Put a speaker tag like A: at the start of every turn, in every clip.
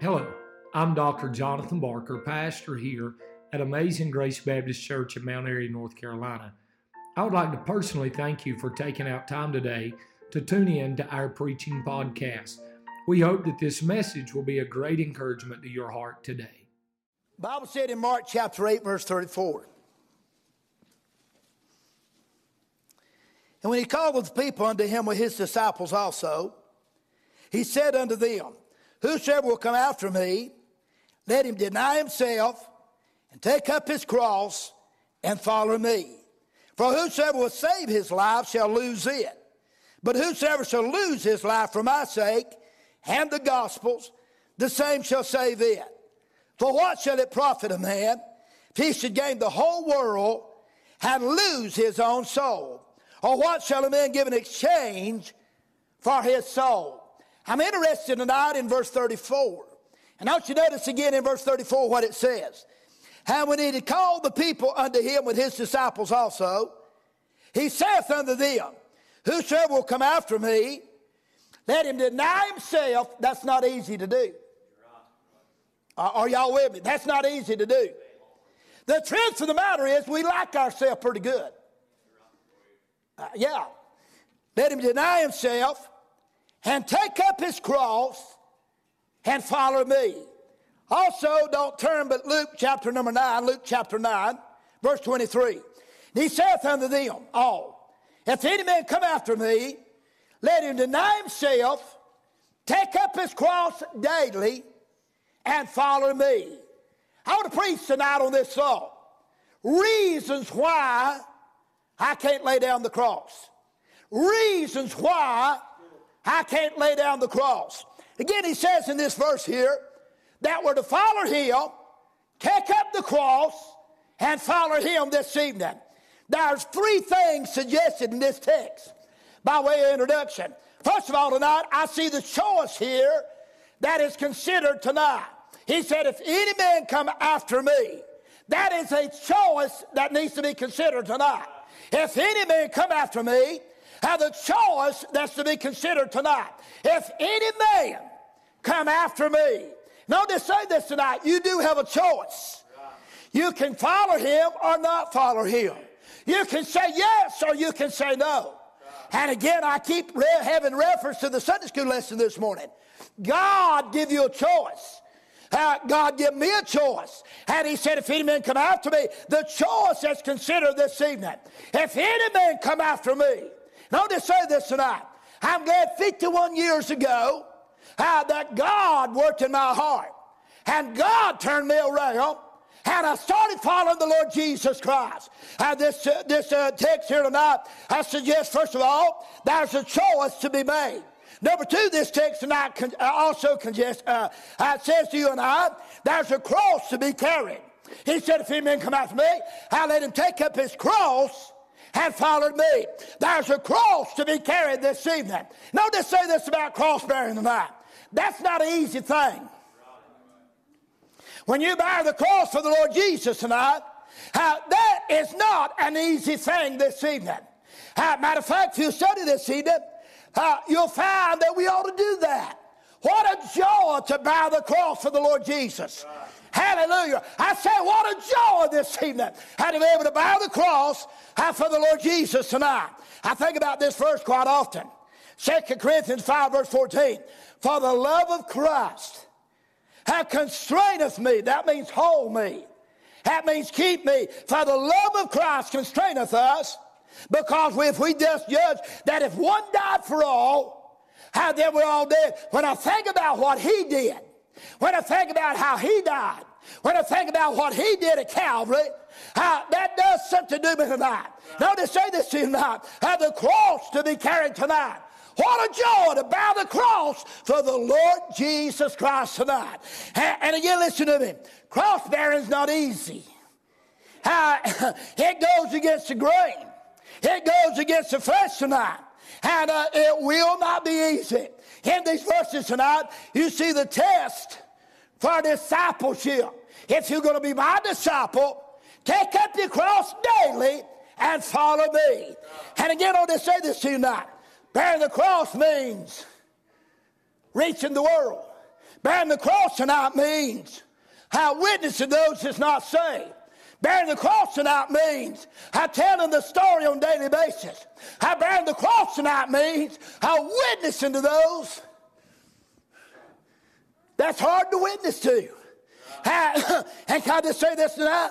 A: Hello, I'm Dr. Jonathan Barker, pastor here at Amazing Grace Baptist Church in Mount Airy, North Carolina. I would like to personally thank you for taking out time today to tune in to our preaching podcast. We hope that this message will be a great encouragement to your heart today.
B: Bible said in Mark chapter 8, verse 34. And when he called the people unto him with his disciples also, he said unto them, Whosoever will come after me, let him deny himself and take up his cross and follow me. For whosoever will save his life shall lose it. But whosoever shall lose his life for my sake and the gospel's, the same shall save it. For what shall it profit a man if he should gain the whole world and lose his own soul? Or what shall a man give in exchange for his soul? I'm interested tonight in verse 34. And I want you to notice again in verse 34 what it says. How when he had called the people unto him with his disciples also, he saith unto them, Whosoever will come after me, let him deny himself. That's not easy to do. Are y'all with me? That's not easy to do. The truth of the matter is, we like ourselves pretty good. Uh, yeah. Let him deny himself and take up his cross and follow me. Also, don't turn but Luke chapter number 9, Luke chapter 9, verse 23. And he saith unto them all, If any man come after me, let him deny himself, take up his cross daily, and follow me. I want to preach tonight on this thought. Reasons why I can't lay down the cross. Reasons why I can't lay down the cross. Again, he says in this verse here that we're to follow him, take up the cross, and follow him this evening. There's three things suggested in this text by way of introduction. First of all, tonight, I see the choice here that is considered tonight. He said, If any man come after me, that is a choice that needs to be considered tonight. If any man come after me, have the choice that's to be considered tonight. If any man come after me, notice say this tonight, you do have a choice. You can follow him or not follow him. You can say yes or you can say no. And again, I keep re- having reference to the Sunday school lesson this morning. God give you a choice. Uh, God give me a choice. And he said, if any man come after me, the choice is considered this evening. If any man come after me, to say this tonight. I'm glad 51 years ago how that God worked in my heart. And God turned me around. And I started following the Lord Jesus Christ. And this, uh, this uh, text here tonight, I suggest, first of all, there's a choice to be made. Number two, this text tonight con- uh, also congest, uh, uh, says to you and I, there's a cross to be carried. He said, if any man come after me, I'll let him take up his cross and followed me. There's a cross to be carried this evening. Notice say this about cross bearing tonight. That's not an easy thing. When you bear the cross for the Lord Jesus tonight, uh, that is not an easy thing this evening. Uh, matter of fact, if you study this evening, uh, you'll find that we ought to do that. What a joy to bear the cross for the Lord Jesus. Hallelujah. I say, what a joy this evening. Had to be able to bow the cross uh, for the Lord Jesus tonight. I think about this verse quite often. 2 Corinthians 5, verse 14. For the love of Christ hath constraineth me. That means hold me. That means keep me. For the love of Christ constraineth us. Because if we just judge that if one died for all, how then we're all dead. When I think about what he did, when I think about how he died, when I think about what he did at Calvary, how that does something to me tonight. To say this to you tonight, have the cross to be carried tonight. What a joy to bear the cross for the Lord Jesus Christ tonight. And again, listen to me. Cross bearing is not easy. Uh, it goes against the grain. It goes against the flesh tonight. And uh, it will not be easy. In these verses tonight, you see the test for discipleship. If you're going to be my disciple, take up your cross daily and follow me. And again, I want to say this to you tonight. Bearing the cross means reaching the world. Bearing the cross tonight means how witness to those that's not saved. Bearing the cross tonight means how telling the story on a daily basis. How bearing the cross tonight means how witnessing to those that's hard to witness to. How, and can I just say this tonight?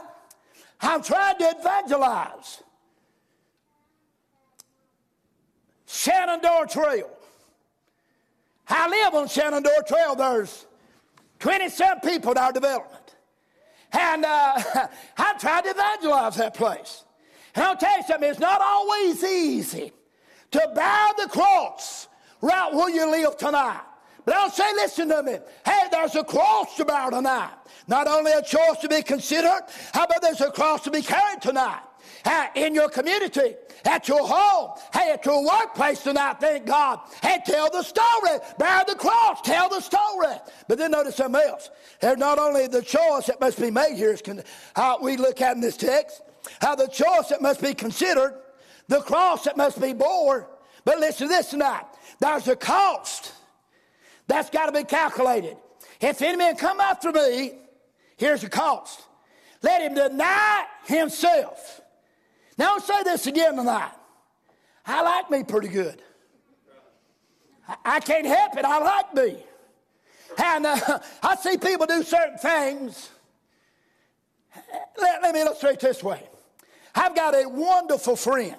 B: I'm trying to evangelize. Shenandoah Trail. I live on Shenandoah Trail. There's 27 people in our development. And uh, I tried to evangelize that place. And I'll tell you something, it's not always easy to bear the cross right where you live tonight. But I'll say, listen to me. Hey, there's a cross to bear tonight. Not only a choice to be considered, how about there's a cross to be carried tonight? In your community, at your home, hey, at your workplace tonight, thank God. Hey, tell the story. Bear the cross. Tell the story. But then notice something else. There's not only the choice that must be made here, is how we look at in this text, how the choice that must be considered, the cross that must be borne. But listen to this tonight. There's a cost that's got to be calculated. If any man come after me, here's the cost. Let him deny himself. Now, say this again tonight. I like me pretty good. I, can't help it. I like me. And uh, I see people do certain things. Let, let me illustrate this way. I've got a wonderful friend.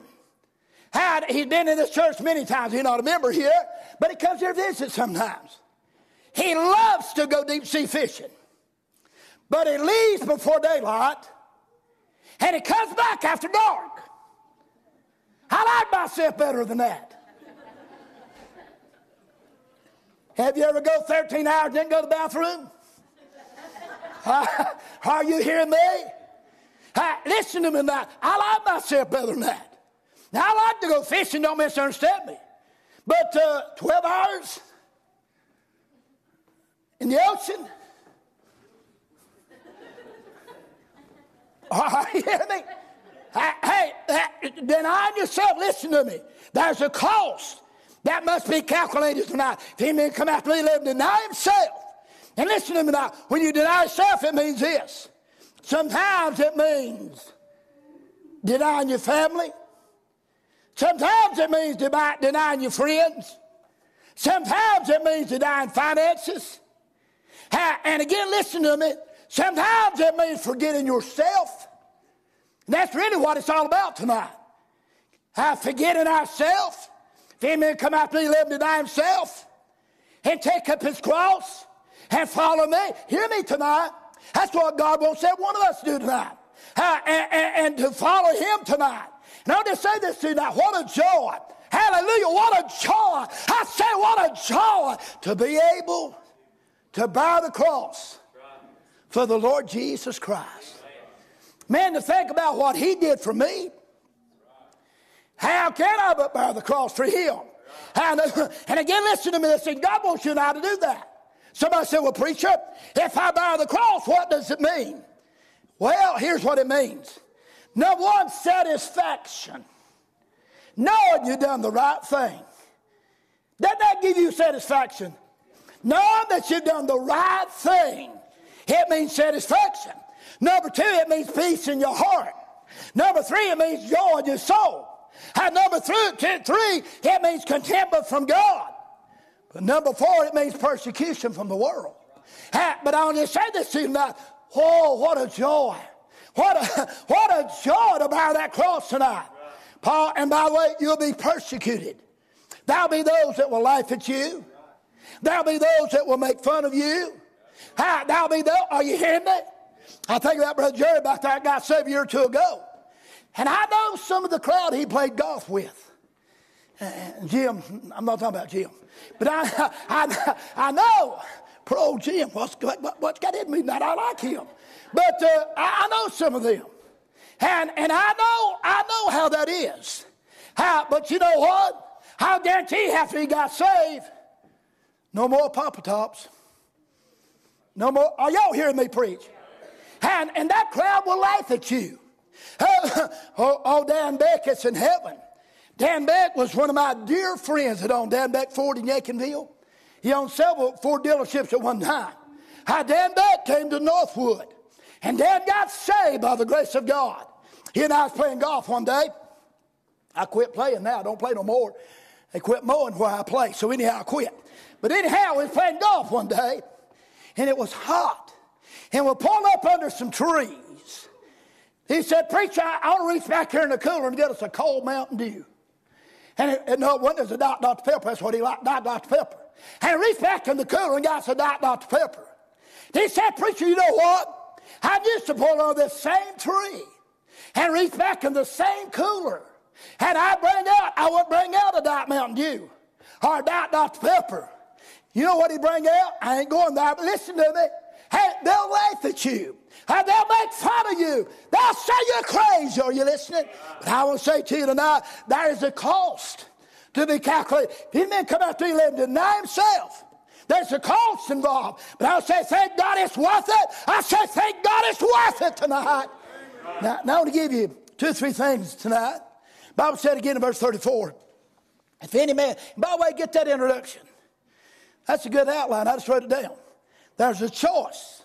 B: Had, he's been in this church many times. He's not a member here, but he comes here to visit sometimes. He loves to go deep sea fishing, but he leaves before daylight and he comes back after dark. I like myself better than that. Have you ever go 13 hours and didn't go to the bathroom? are you hearing me? listen to me now. I like myself better than that. Now, I like to go fishing, don't misunderstand me. But uh, 12 hours in the ocean, Are you hearing me? Hey, deny yourself. Listen to me. There's a cost that must be calculated tonight. If any man come after me, let him deny himself. And listen to me now. When you deny yourself, it means this. Sometimes it means denying your family. Sometimes it means denying your friends. Sometimes it means denying finances. And again, listen to me. Sometimes it means forgetting yourself. And that's really what it's all about tonight. How forgetting ourselves. If any man come after me, let him deny himself and take up his cross and follow me. Hear me tonight. That's what God wants every one of us to do tonight. Uh, and, and, and, to follow him tonight. And I'll just say this tonight. What a joy. Hallelujah. What a joy. I say, what a joy to be able to bear the cross for the Lord Jesus Christ. Man, to think about what He did for me, how can I but bear the cross for Him? And, and again, listen to me. Listen, God wants you and I to do that. Somebody said, Well, preacher, if I bear the cross, what does it mean? Well, here's what it means. Number one, satisfaction. Knowing you've done the right thing. Doesn't that give you satisfaction? Knowing that you've done the right thing it means satisfaction. Number two, it means peace in your heart. Number three, it means joy in your soul. And number three, three, it means contentment from God. But number four, it means persecution from the world. But I want to say this to you tonight. Oh, what a joy. What a, what a joy to bear that cross tonight. Paul, and by the way, you'll be persecuted. There'll be those that will laugh at you. There'll be those that will make fun of you. Now be though, are you hearing me? I think about Brother Jerry about that guy a year or two ago. And I know some of the crowd he played golf with. Uh, Jim, I'm not talking about Jim. But I, I, I know pro Jim, what's, what, what's got in me that I like him. But uh, I, I know some of them. And, and I know I know how that is. How, but you know what? I'll guarantee after he got saved, no more Papa Tops. No more. Are y'all hearing me preach? And, and that crowd will laugh at you. oh, oh, Dan Beck is in heaven. Dan Beck was one of my dear friends that owned Dan Beck Ford in Yadkinville. He owned several Ford dealerships at one time. How Dan Beck came to Northwood. And Dan got saved by the grace of God. He and I was playing golf one day. I quit playing now. I don't play no more. They quit mowing where I play. So anyhow, I quit. But anyhow, we was playing golf one day, and it was hot. And we pulled up under some trees. He said, Preacher, I want to reach back here in the cooler and get us a cold Mountain Dew. And, it, and no, it wasn't as a Dot Dr. Pepper. That's what he liked, Dot Dr. Pepper. And he reached back in the cooler and got us a Dot Dr. Pepper. He said, Preacher, you know what? I used to pull on this same tree and reach back in the same cooler. And I bring out, I would bring out a Dot Mountain Dew or a Dot Dr. Pepper. You know what he bring out? I ain't going there, but listen to me. Hey, they'll laugh at you. They'll make fun of you. They'll say you're crazy. Are you listening? But I want to say to you tonight, there is a cost to be calculated. If any man come out to and deny himself, there's a cost involved. But I'll say, thank God it's worth it. I say, thank God it's worth it tonight. Now, now I want to give you two or three things tonight. Bible said again in verse 34. If any man, by the way, get that introduction. That's a good outline. I just wrote it down. There's a choice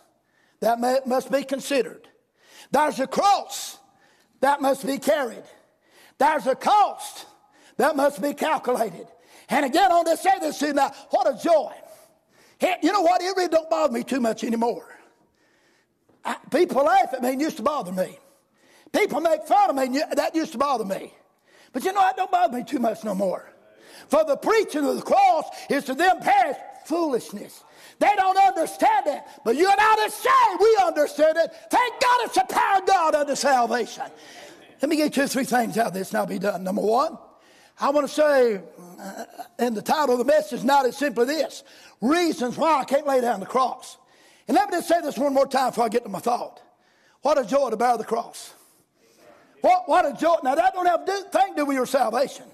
B: that may, must be considered. There's a cross that must be carried. There's a cost that must be calculated. And again, want to say this now. What a joy. You know what? It really don't bother me too much anymore. I, people laugh at me and used to bother me. People make fun of me and that used to bother me. But you know, that don't bother me too much no more. For the preaching of the cross is to them perish foolishness. They don't understand it, but you and I say we understand it. Thank God it's the power of God unto salvation. Let me get two or three things out of this I'll be done. Number one, I want to say, uh, and the title of the message not as simply this Reasons Why I Can't Lay Down the Cross. And let me just say this one more time before I get to my thought. What a joy to bear the cross. What, what a joy. Now, that don't have a thing to do with your salvation.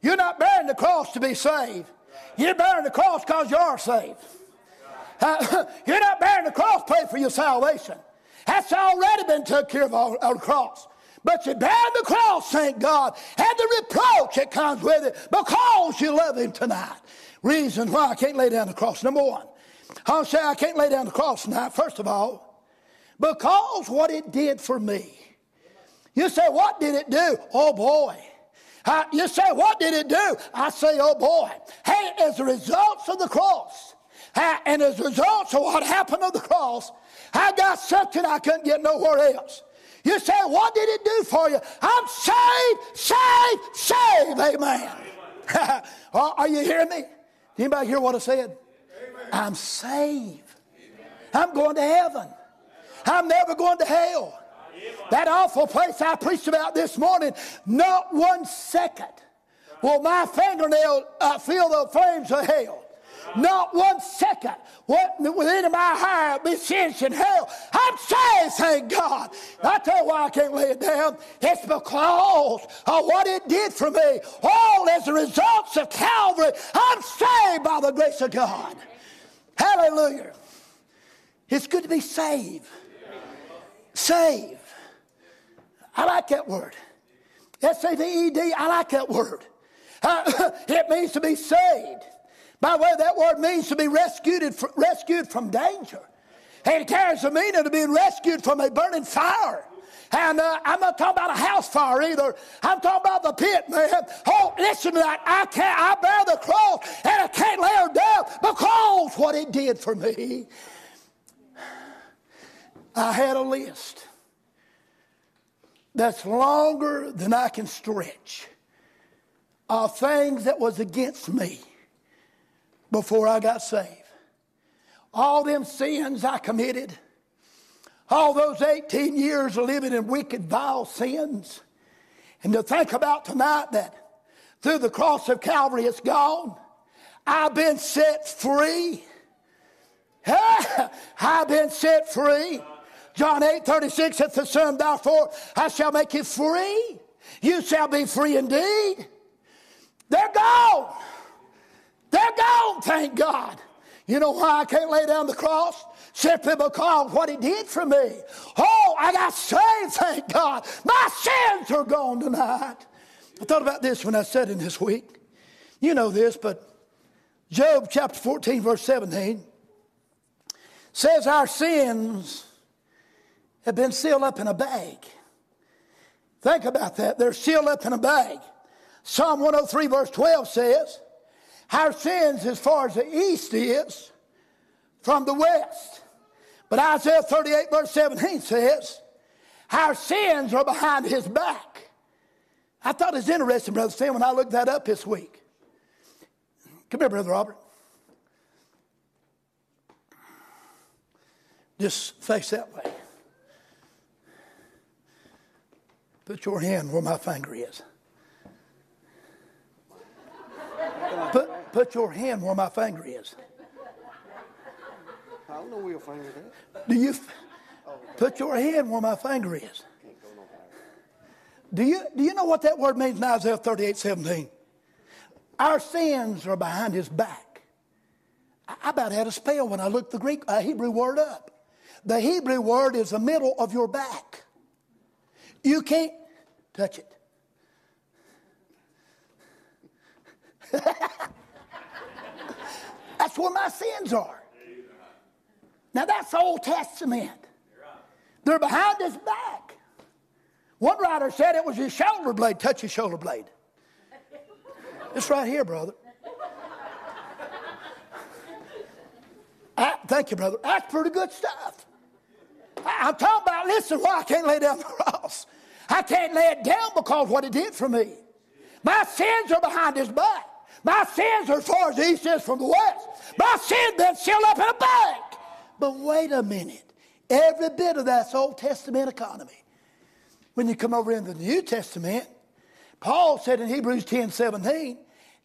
B: You're not bearing the cross to be saved. You're bearing the cross because you are saved. Uh, you're not bearing the cross pay for your salvation. That's already been took care of on, the cross. But you bear the cross, thank God, and the reproach that comes with it because you love Him tonight. Reasons why I can't lay down the cross. Number one, I'll say I can't lay down the cross tonight, first of all, because what it did for me. You say, what did it do? Oh boy. Uh, you say, what did it do? I say, oh boy. Hey, as a result of the cross, and as a result of what happened on the cross, I got something I couldn't get nowhere else. You say, what did it do for you? I'm saved, saved, saved. Amen. Are you hearing me? Anybody hear what I said? Amen. I'm saved. I'm going to heaven. I'm never going to hell. That awful place I preached about this morning, not one second will my fingernail uh, feel the flames of hell. Not one second what, within my hair be singed in hell. I'm saved, thank God. I tell you why I can't lay it down. It's because of what it did for me. All as a result of Calvary, I'm saved by the grace of God. Hallelujah. It's good to be saved. Saved. I like that word. S A V E D, I like that word. Uh, it means to be saved. By the way, that word means to be rescued, rescued from danger. And it carries the meaning of being rescued from a burning fire. And uh, I'm not talking about a house fire either. I'm talking about the pit, man. Oh, listen to that. I can't, I bear the cross and I can't lay her down because what it did for me. I had a list that's longer than I can stretch of things that was against me before I got saved. All them sins I committed, all those 18 years of living in wicked, vile sins, and to think about tonight that through the cross of Calvary it's gone. I've been set free. I've been set free. John 8 36 saith the Son, therefore I shall make you free. You shall be free indeed. They're gone. They're gone, thank God. You know why I can't lay down the cross? Simply because what he did for me. Oh, I got saved, thank God. My sins are gone tonight. I thought about this when I said in this week. You know this, but Job chapter 14, verse 17 says, Our sins have been sealed up in a bag. Think about that. They're sealed up in a bag. Psalm 103, verse 12 says, Our sins, as far as the east is from the west. But Isaiah 38, verse 17 says, Our sins are behind his back. I thought it was interesting, Brother Sam, when I looked that up this week. Come here, Brother Robert. Just face that way. Put your hand where my finger is. Put, your hand where my finger is.
C: I don't know where your finger is.
B: Do you put your hand where my finger is? Do you, do you know what that word means in Isaiah 38 17? Our sins are behind his back. I about had a spell when I looked the Greek, uh, Hebrew word up. The Hebrew word is the middle of your back. You can't touch it. where my sins are. Now that's the Old Testament. They're behind his back. One writer said it was his shoulder blade. Touch his shoulder blade. It's right here, brother. I, thank you, brother. That's pretty good stuff. I, am talking about, listen, why I can't lay down the cross. I can't lay it down because what it did for me. My sins are behind his back. My sins are as far as the east is from the west. My sins been sealed up in a bag. But wait a minute. Every bit of that's Old Testament economy. When you come over into the New Testament, Paul said in Hebrews 10 17,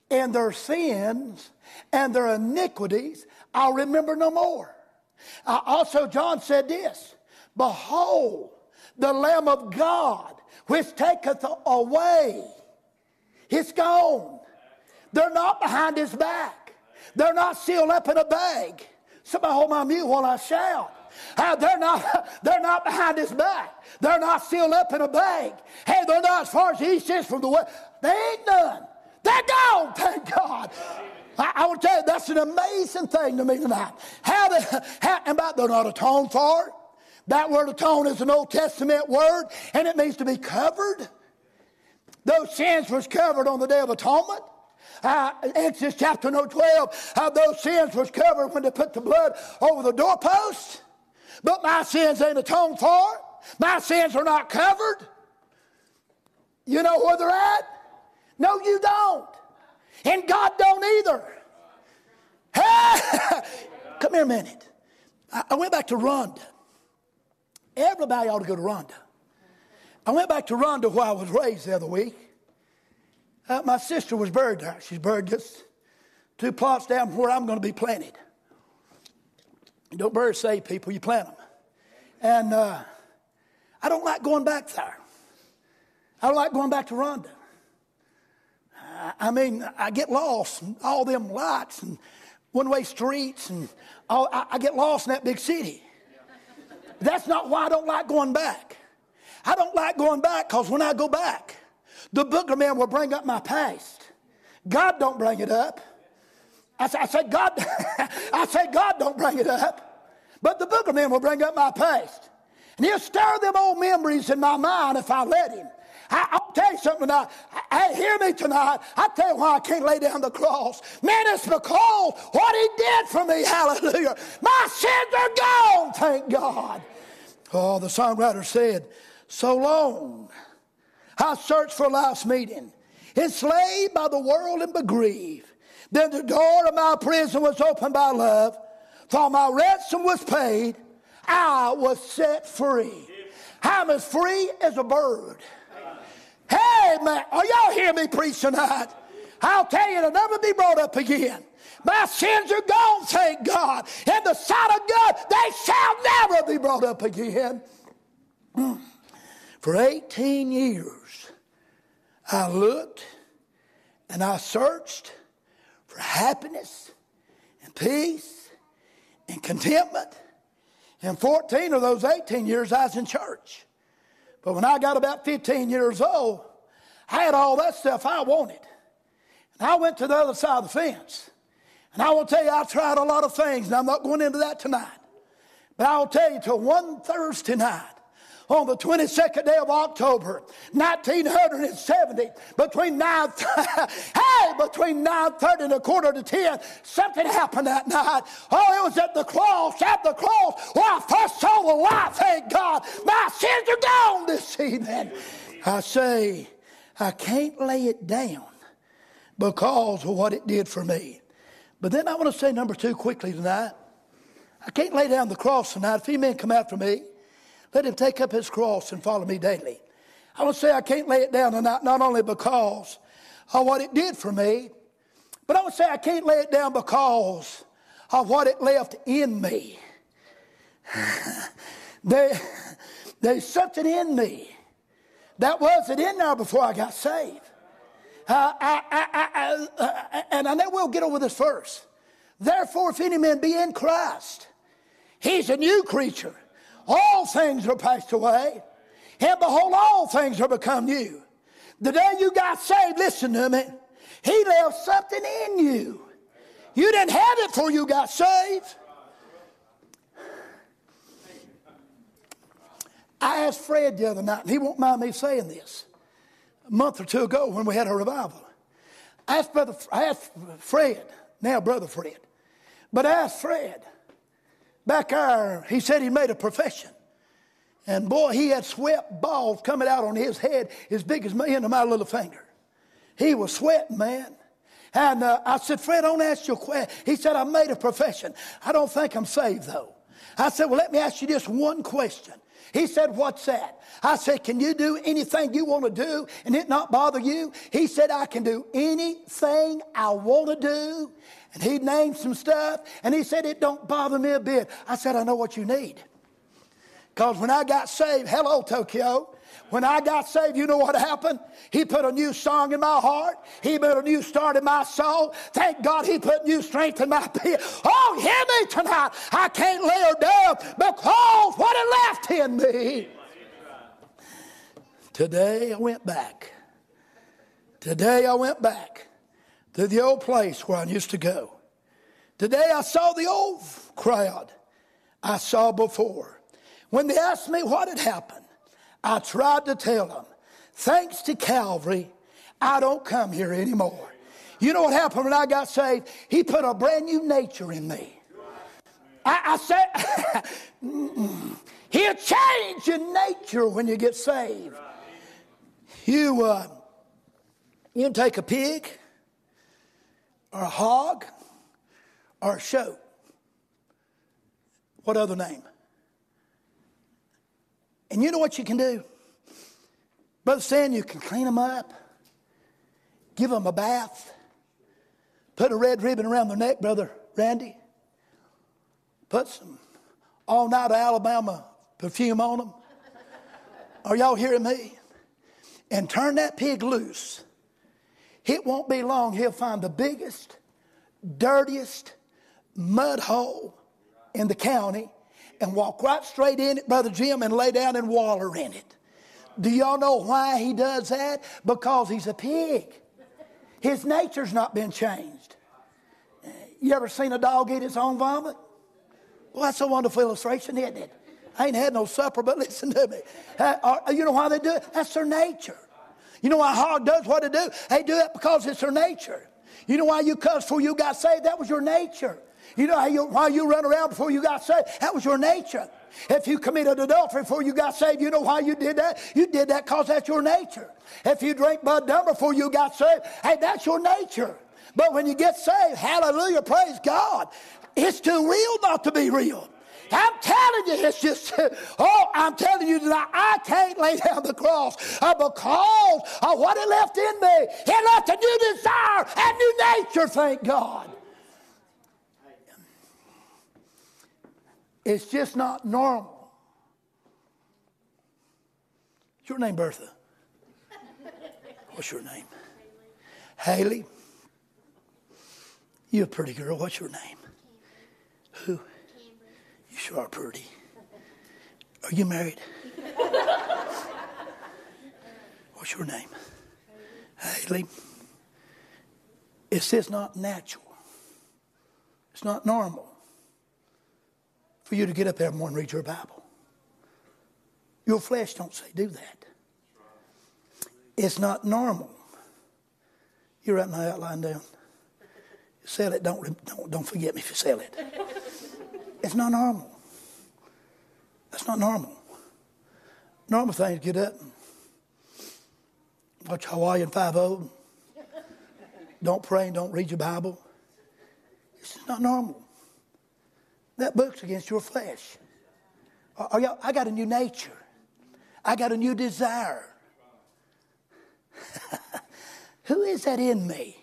B: and their sins and their iniquities I'll remember no more. Uh, also, John said this Behold, the Lamb of God, which taketh away. It's gone. They're not behind his back. They're not sealed up in a bag. Somebody hold my mute while I shout. Uh, they're not they're not behind his back. They're not sealed up in a bag. Hey, they're not as far as the east is from the west. They ain't none. They're gone, thank God. I, I will tell you, that's an amazing thing to me tonight. How, the, how and about they're not atoned for. That word atone is an Old Testament word, and it means to be covered. Those sins was covered on the Day of Atonement. Uh, Exodus chapter no 12, how those sins was covered when they put the blood over the doorpost. But my sins ain't atoned for. My sins are not covered. You know where they're at? No, you don't. And God don't either. Come here a minute. I went back to Ronda. Everybody ought to go to Ronda. I went back to Ronda where I was raised the other week. Uh, my sister was buried there. She's buried just two plots down from where I'm going to be planted. You don't bury saved people, you plant them. And uh, I don't like going back there. I don't like going back to Ronda. I mean, I get lost in all them lights and one way streets, and all, I, I get lost in that big city. That's not why I don't like going back. I don't like going back because when I go back, the booger man will bring up my past. God don't bring it up. I say, I God, I say God don't bring it up, but the booger man will bring up my past, and he'll stir them old memories in my mind if I let him. I, will tell you something tonight. I, hear me tonight. I tell you why I can't lay down the cross. Man, it's because what he did for me. Hallelujah. My sins are gone. Thank God. Oh, the songwriter said, So long I searched for life's meeting, enslaved by the world and begrieved. Then the door of my prison was opened by love. For my ransom was paid, I was set free. I'm as free as a bird. Hey, man, are y'all hear me preach tonight? I'll tell you, it'll never be brought up again. My sins are gone, thank God. In the sight of God, they shall never be brought up again. Hmm. For 18 years, I looked and I searched for happiness and peace and contentment. And 14 of those 18 years, I was in church. But when I got about 15 years old, I had all that stuff I wanted. And I went to the other side of the fence. And I will tell you, I tried a lot of things, and I'm not going into that tonight. But I'll tell you, till one Thursday night, on the 22nd day of October, 1970, between 9, hey, between 9.30 and a quarter to 10, something happened that night. Oh, it was at the cross, at the cross, where I first saw the light, thank God. My sins are gone this evening. I say, I can't lay it down because of what it did for me. But then I want to say number two quickly tonight. I can't lay down the cross tonight. If any men come after me, let him take up his cross and follow me daily. I to say I can't lay it down tonight, not only because of what it did for me, but I would say I can't lay it down because of what it left in me. there, there's something in me that wasn't in there before I got saved. Uh, I, I, I, and I know we'll get over this verse. Therefore, if any man be in Christ, he's a new creature. All things are passed away, and behold, all things are become new. The day you got saved, listen to me, he left something in you. You didn't have it before you got saved. I asked Fred the other night, and he won't mind me saying this, a month or two ago when we had a revival. I asked, brother, I asked Fred, now brother Fred, but I asked Fred, back there, he said he made a profession. And boy, he had sweat balls coming out on his head as big as my end of my little finger. He was sweating, man. And uh, I said, Fred, don't ask you a question. He said, I made a profession. I don't think I'm saved, though. I said, Well, let me ask you just one question. He said, What's that? I said, Can you do anything you want to do and it not bother you? He said, I can do anything I want to do. And he named some stuff and he said, It don't bother me a bit. I said, I know what you need. Because when I got saved, hello, Tokyo. When I got saved, you know what happened? He put a new song in my heart. He put a new start in my soul. Thank God he put new strength in my pit. Oh, hear me tonight. I can't lay her down because what it left in me. Today I went back. Today I went back to the old place where I used to go. Today I saw the old crowd I saw before. When they asked me what had happened, I tried to tell them, thanks to Calvary, I don't come here anymore. You know what happened when I got saved? He put a brand new nature in me. I, I said, He'll change your nature when you get saved. You, uh, you take a pig or a hog or a shoat. What other name? And you know what you can do? Brother Stan, you can clean them up, give them a bath, put a red ribbon around their neck, Brother Randy, put some all night Alabama perfume on them. Are y'all hearing me? And turn that pig loose. It won't be long, he'll find the biggest, dirtiest mud hole in the county and walk right straight in it, Brother Jim, and lay down and waller in it. Do y'all know why he does that? Because he's a pig. His nature's not been changed. You ever seen a dog eat its own vomit? Well, that's a wonderful illustration, isn't it? I ain't had no supper, but listen to me. Uh, you know why they do it? That's their nature. You know why hog does what it do? They do it because it's their nature. You know why you cussed before you got saved? That was your nature. You know how you, why you run around before you got saved? That was your nature. If you committed adultery before you got saved, you know why you did that? You did that because that's your nature. If you drank Bud Dumb before you got saved, hey, that's your nature. But when you get saved, hallelujah, praise God. It's too real not to be real. I'm telling you, it's just, oh, I'm telling you that I can't lay down the cross uh, because of what it left in me. It left a new desire and new nature, thank God. It's just not normal. What's your name, Bertha? What's your name? Haley. Haley. You're a pretty girl. What's your name? You sure are pretty. Are you married? What's your name? Haley. Is this not natural? It's not normal for you to get up every morning and read your Bible. Your flesh don't say do that. It's not normal. You write my outline down. Sell it. Don't, don't, don't forget me if you sell it. It's not normal. That's not normal. Normal things get up watch Hawaiian 5 Don't pray and don't read your Bible. It's not normal. That book's against your flesh. I got a new nature. I got a new desire. Who is that in me?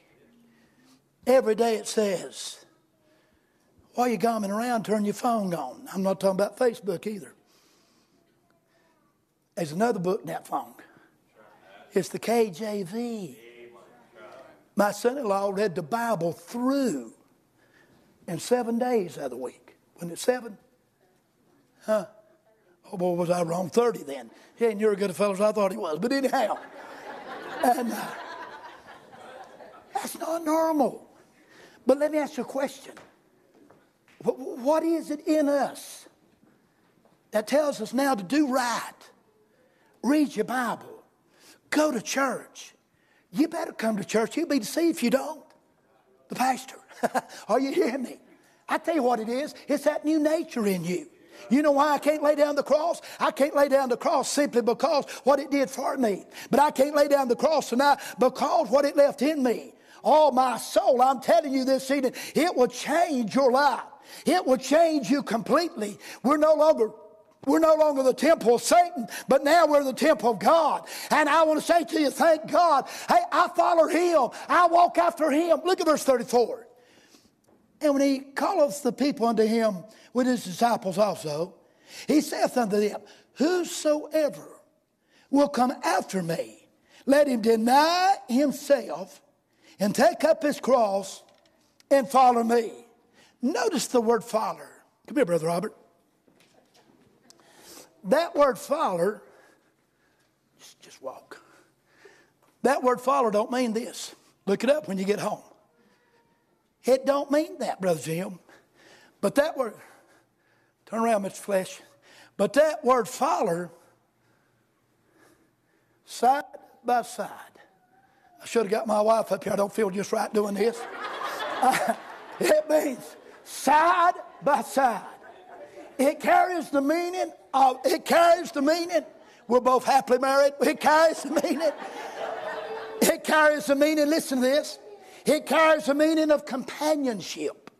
B: Every day it says, while you're gumming around, turn your phone on. I'm not talking about Facebook either. There's another book in that phone. It's the KJV. My son in law read the Bible through in seven days of the week. Wasn't it seven? Huh? Oh, boy, was I wrong? 30 then. He ain't near as good a fellow as I thought he was. But anyhow, and uh, that's not normal. But let me ask you a question. What is it in us that tells us now to do right? Read your Bible. Go to church. You better come to church. You'll be deceived if you don't. The pastor. Are you hearing me? I tell you what it is. It's that new nature in you. You know why I can't lay down the cross? I can't lay down the cross simply because what it did for me. But I can't lay down the cross tonight because what it left in me. Oh, my soul, I'm telling you this evening, it will change your life. It will change you completely. We're no longer we're no longer the temple of Satan, but now we're the temple of God. And I want to say to you, thank God. Hey, I follow him. I walk after him. Look at verse 34. And when he calleth the people unto him with his disciples also, he saith unto them, Whosoever will come after me, let him deny himself and take up his cross and follow me. Notice the word follow. Come here, Brother Robert. That word follow, just, walk. That word follow don't mean this. Look it up when you get home. It don't mean that, Brother Jim. But that word, turn around, Mr. Flesh. But that word follow, side by side. I should have got my wife up here. I don't feel just right doing this. it means side by side. It carries the meaning of, it carries the meaning. We're both happily married. It carries the meaning. It carries the meaning, listen to this. It carries the meaning of companionship.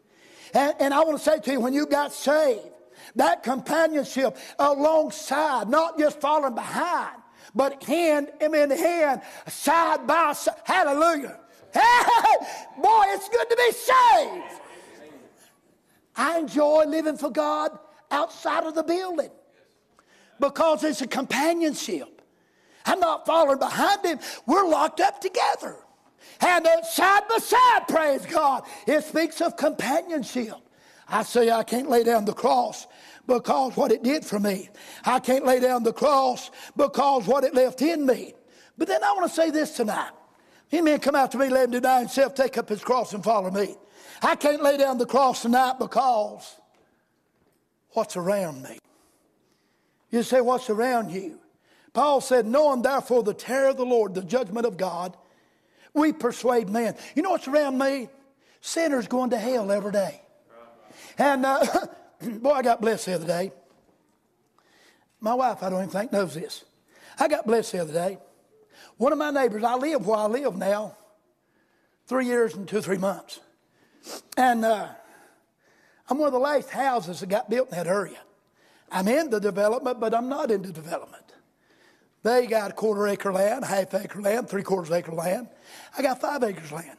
B: And, and I want to say to you, when you got saved, that companionship alongside, not just falling behind, but hand in hand, side by side. Hallelujah. Hey, boy, it's good to be saved. I enjoy living for God outside of the building because it's a companionship. I'm not following behind him. We're locked up together. And side by side, praise God, it speaks of companionship. I say I can't lay down the cross because what it did for me. I can't lay down the cross because what it left in me. But then I want to say this tonight. Amen. Come out to me, let him deny himself, take up his cross and follow me. I can't lay down the cross tonight because what's around me. You say, what's around you? Paul said, knowing therefore the terror of the Lord, the judgment of God, we persuade men. You know what's around me? Sinners going to hell every day. And uh, boy, I got blessed the other day. My wife, I don't even think, knows this. I got blessed the other day. One of my neighbors, I live where I live now, three years and two, three months. And uh, I'm one of the last houses that got built in that area. I'm in the development, but I'm not in the development. They got a quarter acre land, half acre land, three quarters acre land. I got five acres land.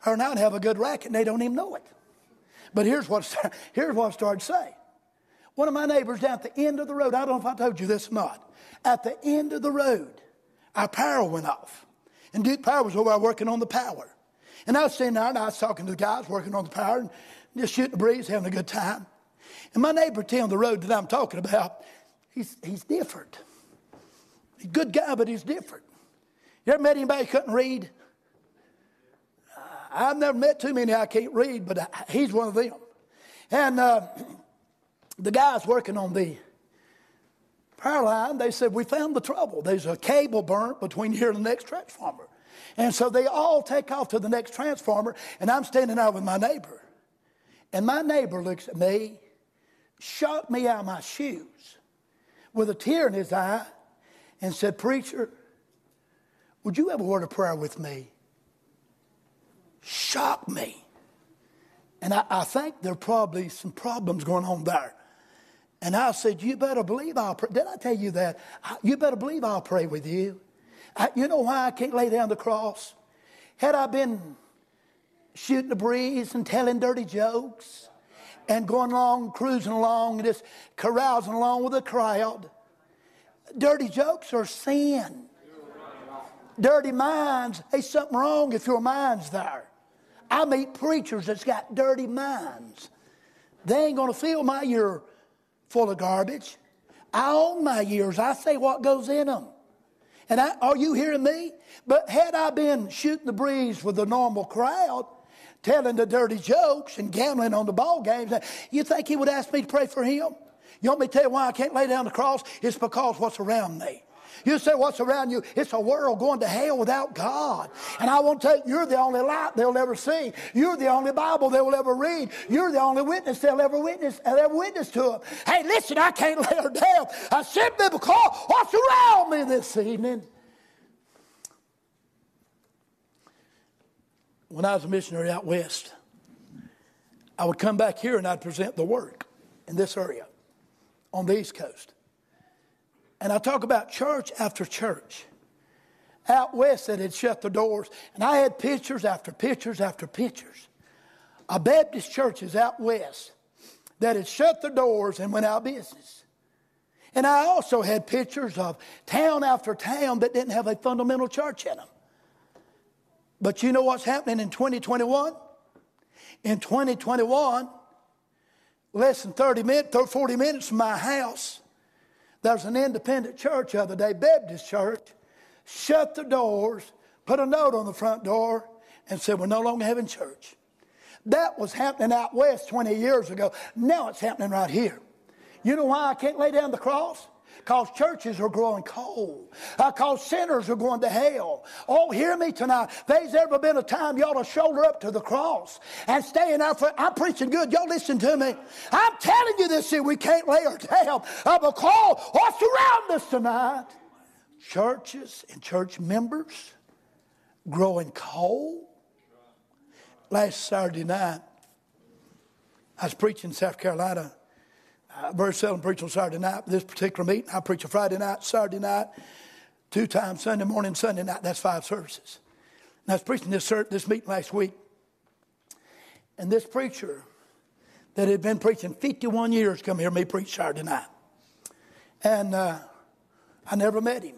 B: Her now have a good racket, and they don't even know it. But here's what, here's what I started to say. One of my neighbors down at the end of the road, I don't know if I told you this or not. At the end of the road, our power went off. And Duke Power was over there working on the power. And I was sitting there and I was talking to the guys working on the power and just shooting the breeze, having a good time. And my neighbor down the road that I'm talking about, he's, he's different. A good guy, but he's different. You ever met anybody who couldn't read? Uh, I've never met too many I can't read, but I, he's one of them. And uh, the guys working on the power line, they said, We found the trouble. There's a cable burnt between here and the next transformer. And so they all take off to the next transformer, and I'm standing out with my neighbor. And my neighbor looks at me, shocked me out of my shoes with a tear in his eye, and said, Preacher, would you have a word of prayer with me? Shocked me. And I, I think there are probably some problems going on there. And I said, You better believe I'll pray. Did I tell you that? You better believe I'll pray with you. I, you know why I can't lay down the cross? Had I been shooting the breeze and telling dirty jokes and going along, cruising along, and just carousing along with the crowd, dirty jokes are sin. Dirty minds, there's something wrong if your mind's there. I meet preachers that's got dirty minds. They ain't going to fill my ear full of garbage. I own my ears. I say what goes in them. And I, are you hearing me? But had I been shooting the breeze with the normal crowd, telling the dirty jokes and gambling on the ball games, you think he would ask me to pray for him? You want me to tell you why I can't lay down the cross? It's because what's around me. You say what's around you? It's a world going to hell without God. And I won't tell you, you're the only light they'll ever see. You're the only Bible they will ever read. You're the only witness they'll ever witness, they'll ever witness to them. Hey, listen, I can't lay her down. I simply because what's around me this evening. When I was a missionary out west, I would come back here and I'd present the work in this area on the East Coast. And I talk about church after church out west that had shut the doors. And I had pictures after pictures after pictures of Baptist churches out west that had shut the doors and went out of business. And I also had pictures of town after town that didn't have a fundamental church in them. But you know what's happening in 2021? In 2021, less than 30 minutes, 40 minutes from my house, there's an independent church the other day, Baptist church, shut the doors, put a note on the front door, and said, We're no longer having church. That was happening out west 20 years ago. Now it's happening right here. You know why I can't lay down the cross? Because churches are growing cold. Because sinners are going to hell. Oh, hear me tonight. There's ever been a time ought to shoulder up to the cross and stay in our foot. I'm preaching good. Y'all listen to me. I'm telling you this here. We can't lay her down uh, because what's around us tonight? Churches and church members growing cold. Last Saturday night, I was preaching in South Carolina I very seldom preach on Saturday night. This particular meeting, I preach a Friday night, Saturday night, two times Sunday morning, Sunday night. That's five services. And I was preaching this, this meeting last week. And this preacher that had been preaching 51 years come here me preach Saturday night. And uh, I never met him.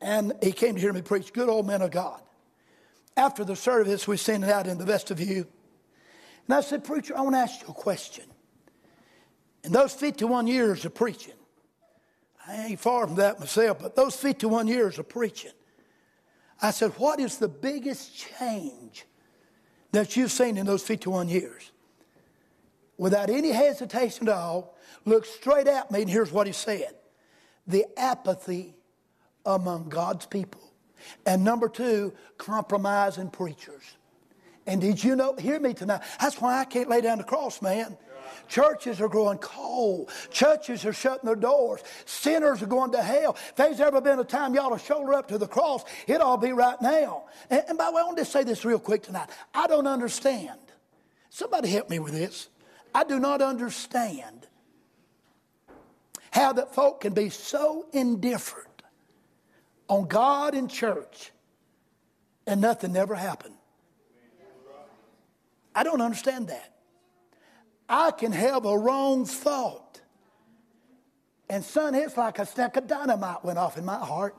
B: And he came to hear me preach, good old man of God. After the service, we sent it out in the vestibule. And I said, Preacher, I want to ask you a question. In those 51 years of preaching, I ain't far from that myself, but those 51 years of preaching, I said, What is the biggest change that you've seen in those 51 years? Without any hesitation at all, looked straight at me, and here's what he said the apathy among God's people. And number two, compromising preachers. And did you know, hear me tonight, that's why I can't lay down the cross, man. Churches are growing cold. Churches are shutting their doors. Sinners are going to hell. If there's ever been a time y'all to shoulder up to the cross, it ought to be right now. And, and by the way, I want to say this real quick tonight. I don't understand. Somebody help me with this. I do not understand how that folk can be so indifferent on God and church and nothing never happened. I don't understand that. I can have a wrong thought. And son, it's like a stack of dynamite went off in my heart.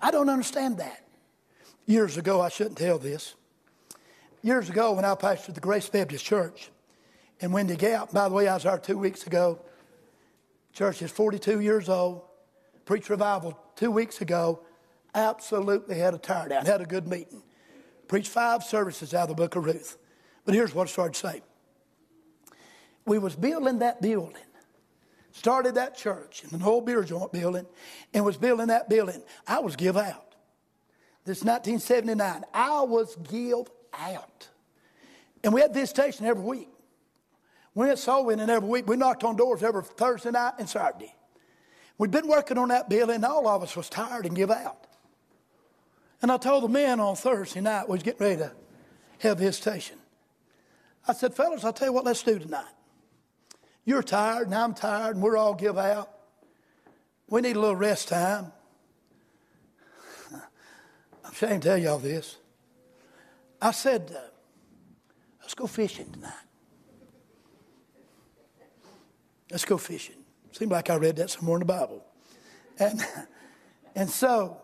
B: I don't understand that. Years ago, I shouldn't tell this. Years ago, when I pastored the Grace Baptist Church in Windy Gap, by the way, I was there two weeks ago. Church is 42 years old. Preached revival two weeks ago. Absolutely had a tear down. Had a good meeting. Preached five services out of the book of Ruth. But here's what I started to say we was building that building. Started that church in an old beer joint building and was building that building. I was give out. This 1979. I was give out. And we had visitation every week. We went soul winning every week. We knocked on doors every Thursday night and Saturday. We'd been working on that building, and all of us was tired and give out. And I told the men on Thursday night we was getting ready to have visitation. I said, fellas, I'll tell you what, let's do tonight. You're tired, and I'm tired, and we're all give out. We need a little rest time. I'm ashamed to tell y'all this. I said, uh, let's go fishing tonight. Let's go fishing. Seemed like I read that somewhere in the Bible. And, and so,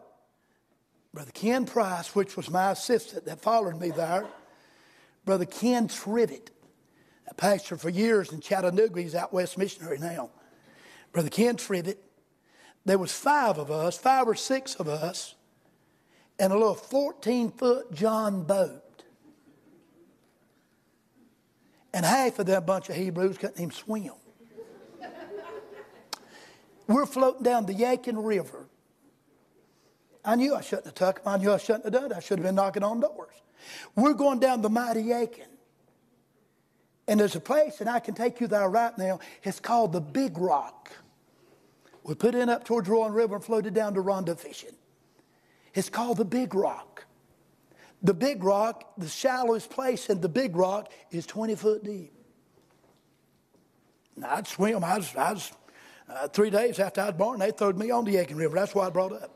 B: Brother Ken Price, which was my assistant that followed me there, Brother Ken Trivet, a pastor for years in Chattanooga, he's out west missionary now. Brother Ken Trivet, there was five of us, five or six of us, and a little 14 foot John boat. And half of that bunch of Hebrews couldn't even swim. We're floating down the Yadkin River. I knew I shouldn't have took them. I knew I shouldn't have done it. I should have been knocking on doors. We're going down the mighty Yadkin. And there's a place, and I can take you there right now. It's called the Big Rock. We put in up towards Roaring River and floated down to Ronda fishing. It's called the Big Rock. The Big Rock, the shallowest place in the Big Rock, is 20 foot deep. I'd swim. I was, I was uh, three days after I was born, they throwed me on the Yadkin River. That's why I brought up.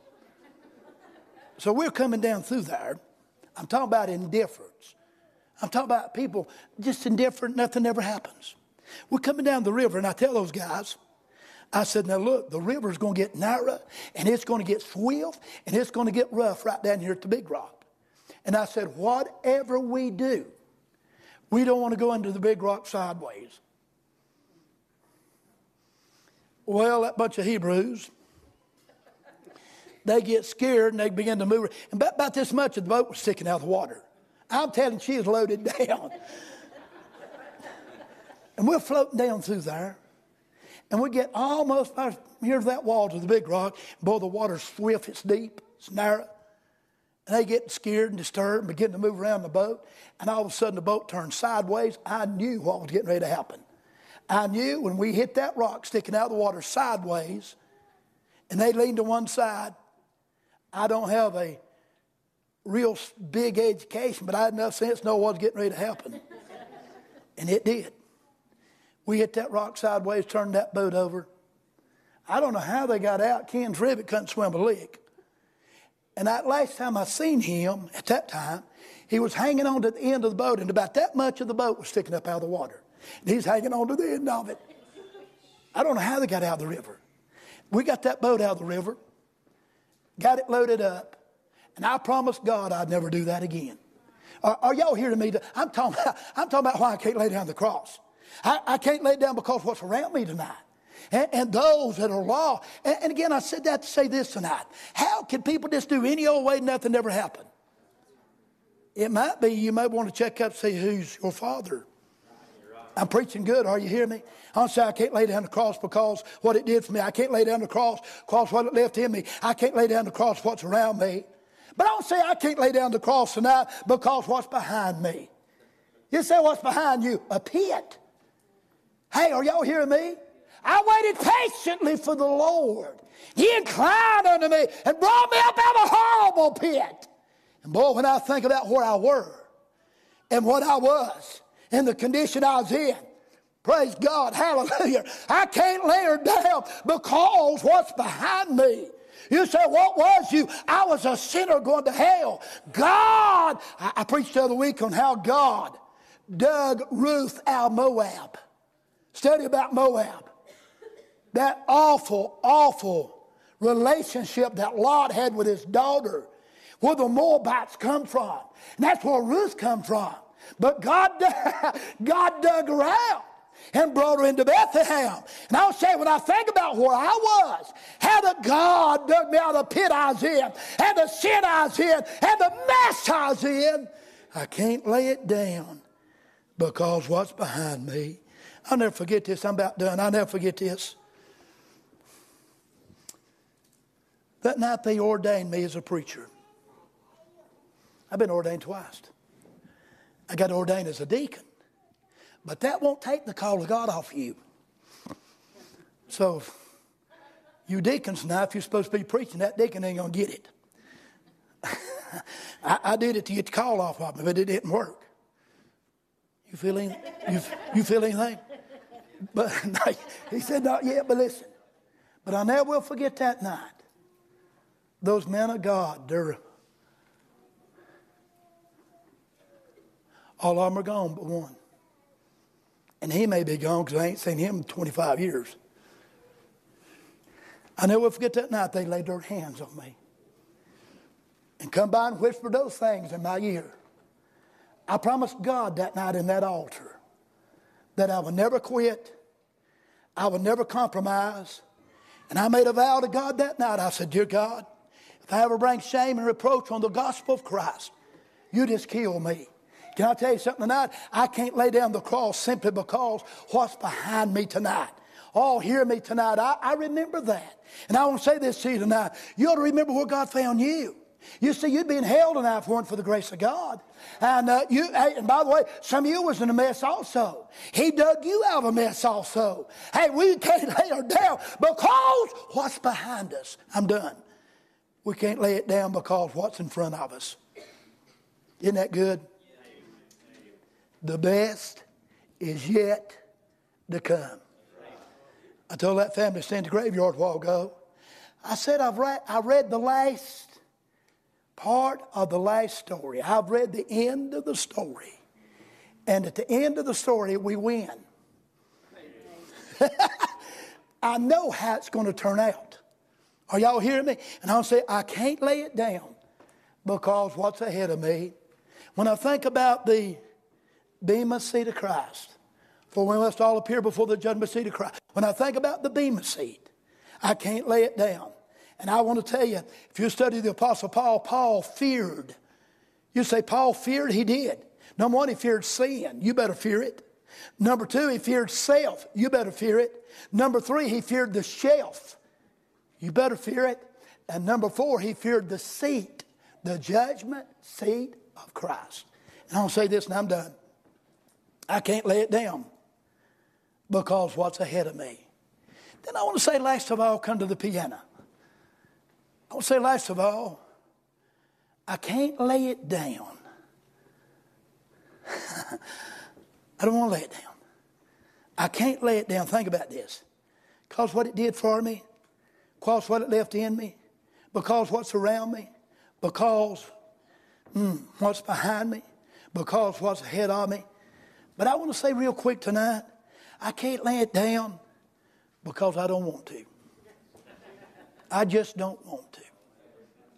B: So we're coming down through there. I'm talking about indifference. I'm talking about people just indifferent, nothing ever happens. We're coming down the river, and I tell those guys, I said, now look, the river's going to get narrow, and it's going to get swift, and it's going to get rough right down here at the big rock. And I said, whatever we do, we don't want to go into the big rock sideways. Well, that bunch of Hebrews, they get scared and they begin to move. And about, about this much of the boat was sticking out of the water. I'm telling you, she is loaded down. and we're floating down through there. And we get almost here to that wall to the big rock. Boy, the water's swift, it's deep, it's narrow. And they get scared and disturbed and begin to move around the boat. And all of a sudden the boat turns sideways. I knew what was getting ready to happen. I knew when we hit that rock sticking out of the water sideways and they leaned to one side, I don't have a real big education, but I had enough sense to know what was getting ready to happen. and it did. We hit that rock sideways, turned that boat over. I don't know how they got out. Ken Trivet couldn't swim a lick. And that last time I seen him, at that time, he was hanging on to the end of the boat, and about that much of the boat was sticking up out of the water. And he's hanging on to the end of it. I don't know how they got out of the river. We got that boat out of the river, got it loaded up, and I promised God I'd never do that again. Are, are y'all hearing me? I'm talking, about, I'm talking about why I can't lay down the cross. I, I can't lay it down because what's around me tonight. And, and, those that are law. And, and, again, I said that to say this tonight. How can people just do any old way, nothing ever happen? It might be you might want to check up, see who's your father. I'm preaching good. Are you hearing me? Say I can't lay down the cross because what it did for me. I can't lay down the cross because what it left in me. I can't lay down the cross what's around me. But I don't say I can't lay down the cross tonight because what's behind me. You say what's behind you? A pit. Hey, are y'all hearing me? I waited patiently for the Lord. He inclined unto me and brought me up out of a horrible pit. And boy, when I think about where I were and what I was, and the condition I was in. Praise God, hallelujah. I can't lay her down because what's behind me. You say, what was you? I was a sinner going to hell. God, I, I preached the other week on how God dug Ruth out of Moab. Study about Moab. That awful, awful relationship that Lot had with his daughter, where the Moabites come from. And that's where Ruth come from. But God, God dug her out and brought her into Bethlehem. And I'll say, when I think about where I was, how the God dug me out of the pit I was in, and the sin I was in, and the mess I was in, I can't lay it down because what's behind me. I'll never forget this. I'm about done. I'll never forget this. That night they ordained me as a preacher. I've been ordained twice. I got ordained as a deacon. But that won't take the call of God off you. So, you deacons now, if you're supposed to be preaching, that deacon ain't going to get it. I, I, did it to get the call off of me, but it didn't work. You feel anything? You, you feel anything? But he said, not yet, but listen. But I never will forget that night. Those men of God, they're all of them are gone but one. And he may be gone because I ain't seen him in 25 years. I never forget that night they laid their hands on me and come by and whispered those things in my ear. I promised God that night in that altar that I would never quit, I would never compromise. And I made a vow to God that night. I said, Dear God, if I ever bring shame and reproach on the gospel of Christ, you just kill me. Can I tell you something tonight? I can't lay down the cross simply because what's behind me tonight. Oh, hear me tonight. I, I remember that. And I want to say this to you tonight. You ought to remember where God found you. You see, you'd be in hell tonight if it weren't for the grace of God. And uh, you, hey, and by the way, some of you was in a mess also. He dug you out of a mess also. Hey, we can't lay her down because what's behind us. I'm done. We can't lay it down because what's in front of us. Isn't that good? The best is yet to come. I told that family to stand the graveyard a while ago. I said, I've read, I read the last part of the last story. I've read the end of the story. And at the end of the story, we win. I know how it's going to turn out. Are y'all hearing me? And I'll say, I can't lay it down because what's ahead of me. When I think about the Bema seat of Christ, for we must all appear before the judgment seat of Christ. When I think about the Bema seat, I can't lay it down. And I want to tell you, if you study the Apostle Paul, Paul feared. You say Paul feared? He did. Number one, he feared sin. You better fear it. Number two, he feared self. You better fear it. Number three, he feared the shelf. You better fear it. And number four, he feared the seat, the judgment seat of Christ. And I'll say this and I'm done. I can't lay it down because what's ahead of me. Then I want to say, last of all, come to the piano. I want to say, last of all, I can't lay it down. I don't want to lay it down. I can't lay it down. Think about this. Because what it did for me, because what it left in me, because what's around me, because mm, what's behind me, because what's ahead of me. But I want to say real quick tonight, I can't lay it down because I don't want to. I just don't want to.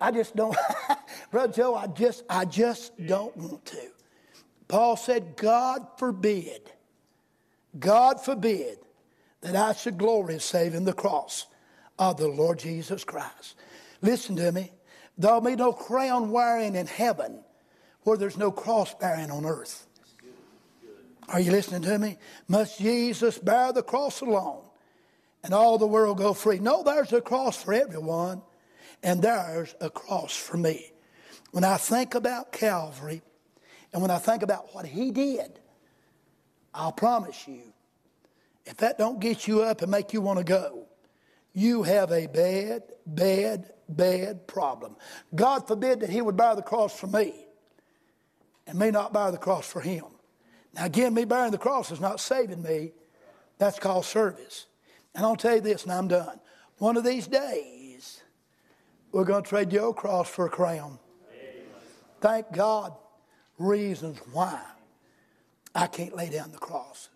B: I just don't, Brother Joe, I just, I just don't want to. Paul said, God forbid, God forbid that I should glory save in the cross of the Lord Jesus Christ. Listen to me. There'll be no crown wearing in heaven where there's no cross bearing on earth. Are you listening to me? Must Jesus bear the cross alone and all the world go free? No, there's a cross for everyone, and there's a cross for me. When I think about Calvary and when I think about what he did, I'll promise you, if that don't get you up and make you want to go, you have a bad, bad, bad problem. God forbid that he would bear the cross for me and me not bear the cross for him. Now, again, me bearing the cross is not saving me. That's called service. And I'll tell you this, and I'm done. One of these days, we're going to trade your cross for a crown. Amen. Thank God, reasons why I can't lay down the cross.